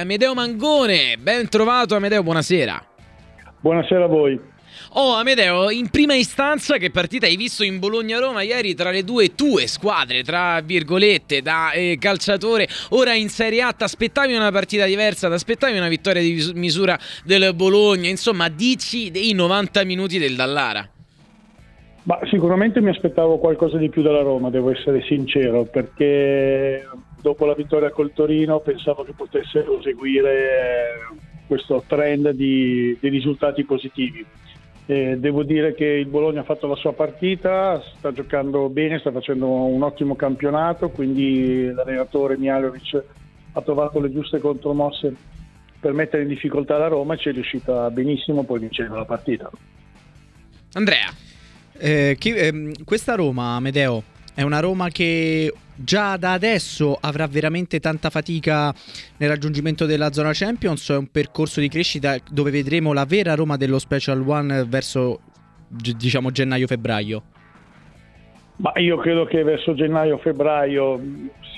Amedeo Mangone. Ben trovato Amedeo, buonasera. Buonasera a voi. Oh Amedeo, in prima istanza che partita hai visto in Bologna-Roma ieri tra le due tue squadre, tra virgolette, da eh, calciatore, ora in Serie A, ti aspettavi una partita diversa, ti aspettavi una vittoria di misura del Bologna, insomma dici dei 90 minuti del Dallara? Ma sicuramente mi aspettavo qualcosa di più dalla Roma, devo essere sincero, perché dopo la vittoria col Torino pensavo che potesse proseguire questo trend di, di risultati positivi eh, devo dire che il Bologna ha fatto la sua partita, sta giocando bene, sta facendo un ottimo campionato, quindi l'allenatore Mialovic ha trovato le giuste contromosse per mettere in difficoltà la Roma e ci è riuscita benissimo poi vincendo la partita. Andrea. Eh, chi, eh, questa Roma, Medeo, è una Roma che già da adesso avrà veramente tanta fatica nel raggiungimento della zona Champions è un percorso di crescita dove vedremo la vera Roma dello Special One verso diciamo gennaio-febbraio? Ma io credo che verso gennaio-febbraio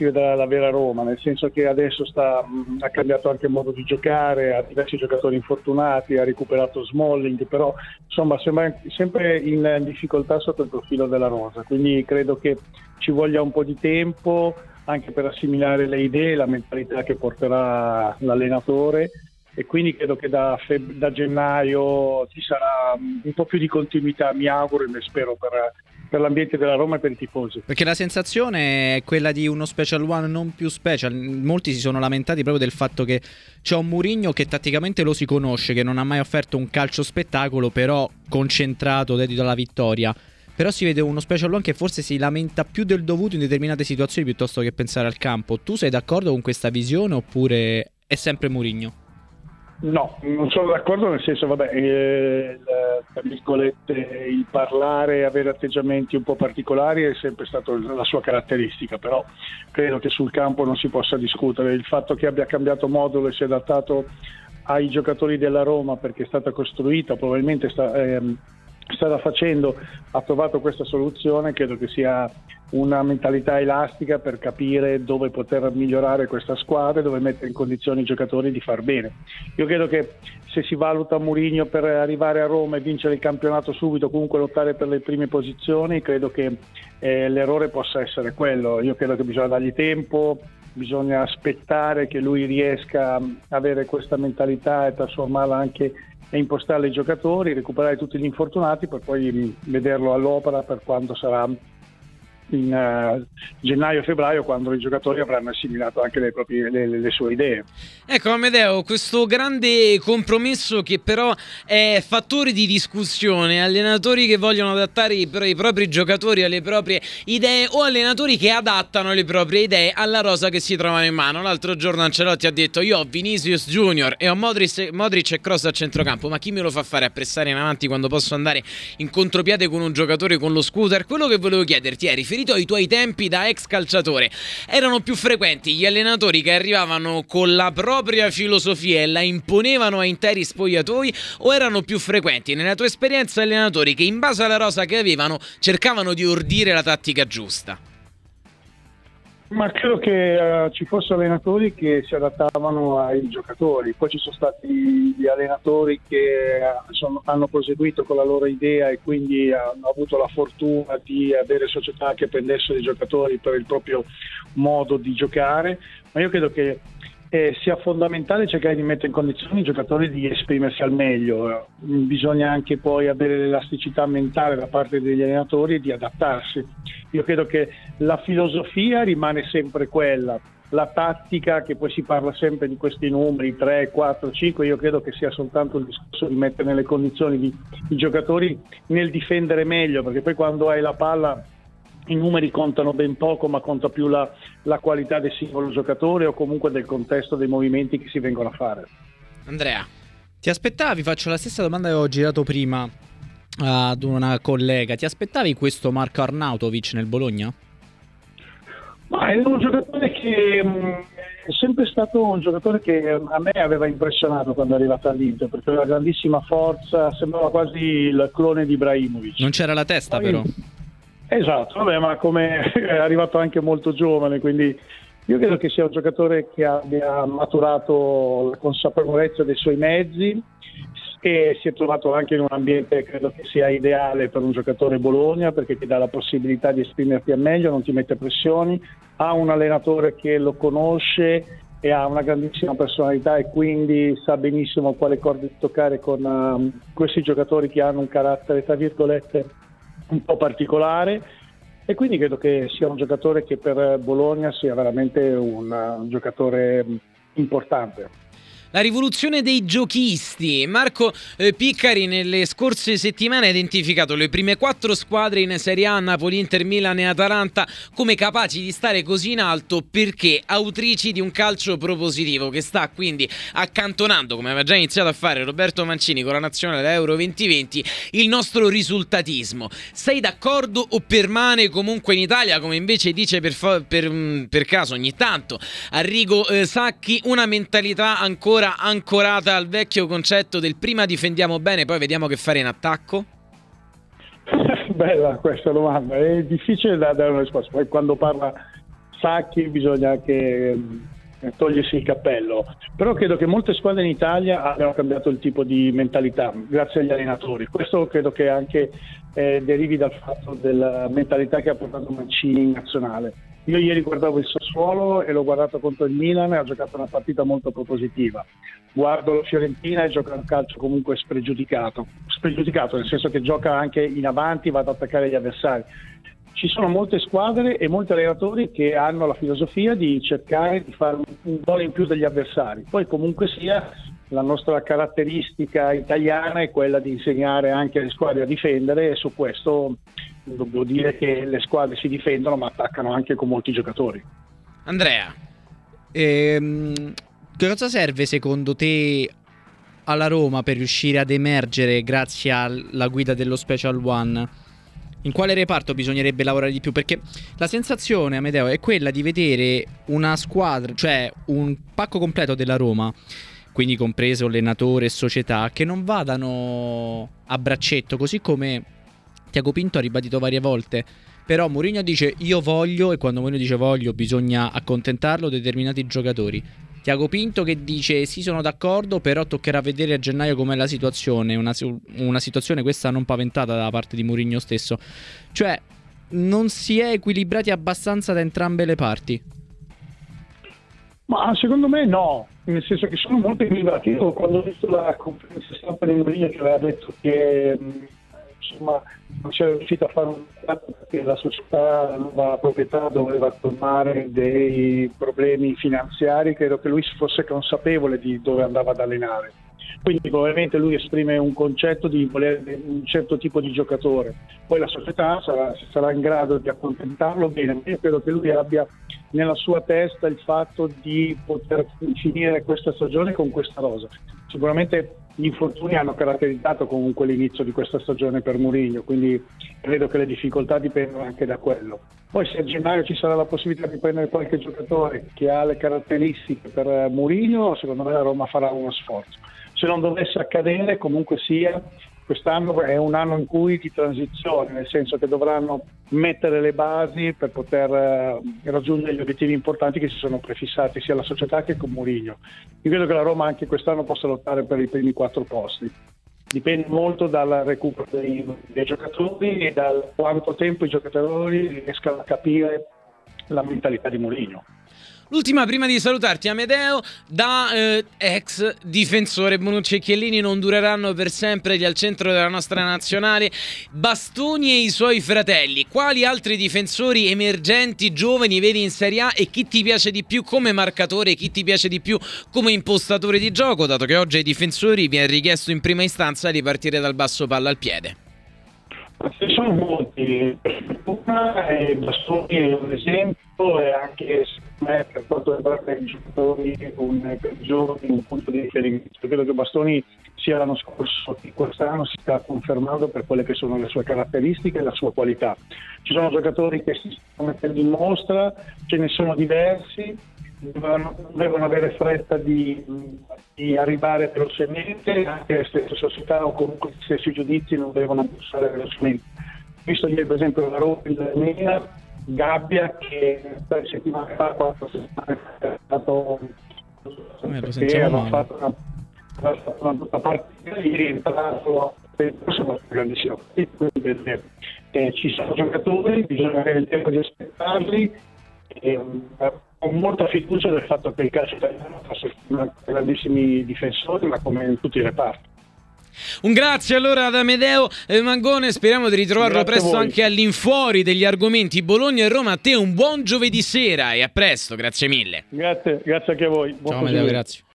si vedrà vera Roma, nel senso che adesso sta, ha cambiato anche il modo di giocare, ha diversi giocatori infortunati, ha recuperato Smalling, però insomma sembra sempre in difficoltà sotto il profilo della Rosa, quindi credo che ci voglia un po' di tempo anche per assimilare le idee, la mentalità che porterà l'allenatore. E quindi credo che da, feb- da gennaio ci sarà un po' più di continuità, mi auguro e ne spero per per l'ambiente della Roma e per i tifosi. Perché la sensazione è quella di uno special one non più special. Molti si sono lamentati proprio del fatto che c'è un Murigno che tatticamente lo si conosce, che non ha mai offerto un calcio spettacolo, però concentrato, dedito alla vittoria. Però si vede uno special one che forse si lamenta più del dovuto in determinate situazioni piuttosto che pensare al campo. Tu sei d'accordo con questa visione oppure è sempre Murigno? No, non sono d'accordo nel senso, vabbè, eh, tra virgolette, il parlare e avere atteggiamenti un po' particolari è sempre stata la sua caratteristica, però credo che sul campo non si possa discutere. Il fatto che abbia cambiato modulo e si è adattato ai giocatori della Roma perché è stata costruita, probabilmente sta, ehm, stava facendo, ha trovato questa soluzione, credo che sia una mentalità elastica per capire dove poter migliorare questa squadra e dove mettere in condizioni i giocatori di far bene. Io credo che se si valuta Mourinho per arrivare a Roma e vincere il campionato subito, comunque lottare per le prime posizioni, credo che eh, l'errore possa essere quello. Io credo che bisogna dargli tempo, bisogna aspettare che lui riesca a avere questa mentalità e trasformarla anche e impostarla ai giocatori, recuperare tutti gli infortunati per poi vederlo all'opera per quando sarà in uh, gennaio-febbraio quando i giocatori avranno assimilato anche le, proprie, le, le, sue idee. Ecco Amedeo, questo grande compromesso che però è fattore di discussione, allenatori che vogliono adattare i, i propri giocatori alle proprie idee o allenatori che adattano le proprie idee alla rosa che si trovano in mano. L'altro giorno Ancelotti ha detto io ho Vinicius Junior e ho Modric, Modric e Cross a centrocampo, ma chi me lo fa fare a pressare in avanti quando posso andare in contropiede con un giocatore con lo scooter? Quello che volevo chiederti è riferito riferito ai tuoi tempi da ex calciatore. Erano più frequenti gli allenatori che arrivavano con la propria filosofia e la imponevano a interi spogliatoi o erano più frequenti nella tua esperienza allenatori che in base alla rosa che avevano cercavano di ordire la tattica giusta? Ma credo che uh, ci fossero allenatori che si adattavano ai giocatori, poi ci sono stati gli allenatori che uh, sono, hanno proseguito con la loro idea e quindi hanno avuto la fortuna di avere società che prendessero i giocatori per il proprio modo di giocare, ma io credo che eh, sia fondamentale cercare di mettere in condizione i giocatori di esprimersi al meglio, bisogna anche poi avere l'elasticità mentale da parte degli allenatori e di adattarsi. Io credo che la filosofia rimane sempre quella, la tattica che poi si parla sempre di questi numeri 3, 4, 5, io credo che sia soltanto il discorso di mettere nelle condizioni di, i giocatori nel difendere meglio, perché poi quando hai la palla i numeri contano ben poco, ma conta più la, la, qualità del singolo giocatore o comunque del contesto dei movimenti che si vengono a fare. Andrea, ti aspettavi? Faccio la stessa domanda che ho girato prima ad una collega. Ti aspettavi questo Marco Arnautovic nel Bologna? Ma è un giocatore che mm, è sempre stato un giocatore che a me aveva impressionato quando è arrivato all'Inter perché aveva grandissima forza, sembrava quasi il clone di Ibrahimovic. Non c'era la testa, Poi, però. Esatto, vabbè, ma come è arrivato anche molto giovane, quindi Io credo che sia un giocatore che abbia maturato la consapevolezza dei suoi mezzi e si è trovato anche in un ambiente credo che sia ideale per un giocatore Bologna perché ti dà la possibilità di esprimerti al meglio, non ti mette pressioni, ha un allenatore che lo conosce e ha una grandissima personalità e quindi sa benissimo quale corde toccare con uh, questi giocatori che hanno un carattere tra virgolette un po' particolare. E quindi credo che sia un giocatore che per Bologna sia veramente un, un giocatore importante la rivoluzione dei giochisti. Marco eh, Piccari nelle scorse settimane ha identificato le prime quattro squadre in Serie A, Napoli, Inter, Milan e Atalanta, come capaci di stare così in alto perché autrici di un calcio propositivo che sta quindi accantonando, come aveva già iniziato a fare Roberto Mancini con la nazionale Euro 2020, il nostro risultatismo. Sei d'accordo o permane comunque in Italia, come invece dice per, fa- per, mm, per caso ogni tanto Arrigo eh, Sacchi, una mentalità ancora ancora ancorata al vecchio concetto del prima difendiamo bene, poi vediamo che fare in attacco? Bella questa domanda, è difficile da dare una risposta, poi quando parla Sacchi bisogna eh, togliersi il cappello, però credo che molte squadre in Italia abbiano cambiato il tipo di mentalità grazie agli allenatori, questo credo che anche eh, derivi dal fatto della mentalità che ha portato Mancini in nazionale io ieri guardavo il Sassuolo e l'ho guardato contro il Milan e ha giocato una partita molto propositiva. Guardo la Fiorentina e gioca un calcio comunque spregiudicato, spregiudicato nel senso che gioca anche in avanti, va ad attaccare gli avversari. Ci sono molte squadre e molti allenatori che hanno la filosofia di cercare di fare un gol in più degli avversari. Poi comunque sia la nostra caratteristica italiana è quella di insegnare anche alle squadre a difendere e su questo devo dire che le squadre si difendono ma attaccano anche con molti giocatori. Andrea, ehm, che cosa serve secondo te alla Roma per riuscire ad emergere grazie alla guida dello Special One? In quale reparto bisognerebbe lavorare di più? Perché la sensazione, Amedeo, è quella di vedere una squadra, cioè un pacco completo della Roma, quindi compreso allenatore e società, che non vadano a braccetto, così come Tiago Pinto ha ribadito varie volte. Però Mourinho dice io voglio e quando Mourinho dice voglio bisogna accontentarlo determinati giocatori. Tiago Pinto che dice sì sono d'accordo però toccherà vedere a gennaio com'è la situazione, una, una situazione questa non paventata da parte di Mourinho stesso. Cioè non si è equilibrati abbastanza da entrambe le parti. Ma secondo me no, nel senso che sono molto equilibrati. Io quando ho visto la conferenza stampa di Mourinho che aveva detto che insomma non c'era riuscito a fare un contratto perché la società, la proprietà doveva colmare dei problemi finanziari, credo che lui fosse consapevole di dove andava ad allenare. Quindi probabilmente lui esprime un concetto di volere un certo tipo di giocatore, poi la società sarà, sarà in grado di accontentarlo bene, io credo che lui abbia nella sua testa il fatto di poter finire questa stagione con questa rosa. Sicuramente gli infortuni hanno caratterizzato comunque l'inizio di questa stagione per Mourinho, quindi credo che le difficoltà dipendono anche da quello. Poi se a gennaio ci sarà la possibilità di prendere qualche giocatore che ha le caratteristiche per Mourinho, secondo me la Roma farà uno sforzo. Se non dovesse accadere, comunque sia, quest'anno è un anno in cui di transizione, nel senso che dovranno mettere le basi per poter eh, raggiungere gli obiettivi importanti che si sono prefissati sia la società che con Mourinho. Io credo che la Roma anche quest'anno possa lottare per i primi quattro posti. Dipende molto dal recupero dei, dei giocatori e da quanto tempo i giocatori riescano a capire la mentalità di Mourinho. L'ultima prima di salutarti Amedeo da eh, ex difensore Bonucci e Chiellini non dureranno per sempre al centro della nostra nazionale. Bastoni e i suoi fratelli quali altri difensori emergenti giovani vedi in Serie A? E chi ti piace di più come marcatore chi ti piace di più come impostatore di gioco dato che oggi ai difensori viene richiesto in prima istanza di partire dal basso palla al piede ci sono molti, una è Bastoni è un esempio e anche me per quanto riguarda i giocatori un, per giovani un punto di riferimento. Credo che Bastoni sia l'anno scorso che quest'anno si sta confermando per quelle che sono le sue caratteristiche e la sua qualità. Ci sono giocatori che si stanno mettendo in mostra, ce ne sono diversi, devono, devono avere fretta di, di, arrivare velocemente, anche le stesse società o comunque gli stessi giudizi non devono passare velocemente. Visto ieri per esempio la Roma il Milan, Gabbia che tre settimane fa, quattro settimane fa, è stato Eh, sentiamo hanno fatto una, fatto una brutta partita ieri è entrato sono grandissimo eh, ci sono giocatori bisogna avere il tempo di aspettarli e, ho molta fiducia del fatto che il calcio italiano fosse grandissimi difensori ma come in tutti i reparti Un grazie allora ad Amedeo eh, Mangone, speriamo di ritrovarlo Grazie presto anche all'infuori degli argomenti Bologna e Roma. A te un buon giovedì sera e a presto, grazie mille. grazie, grazie anche a voi Buon Ciao Amedeo, grazie.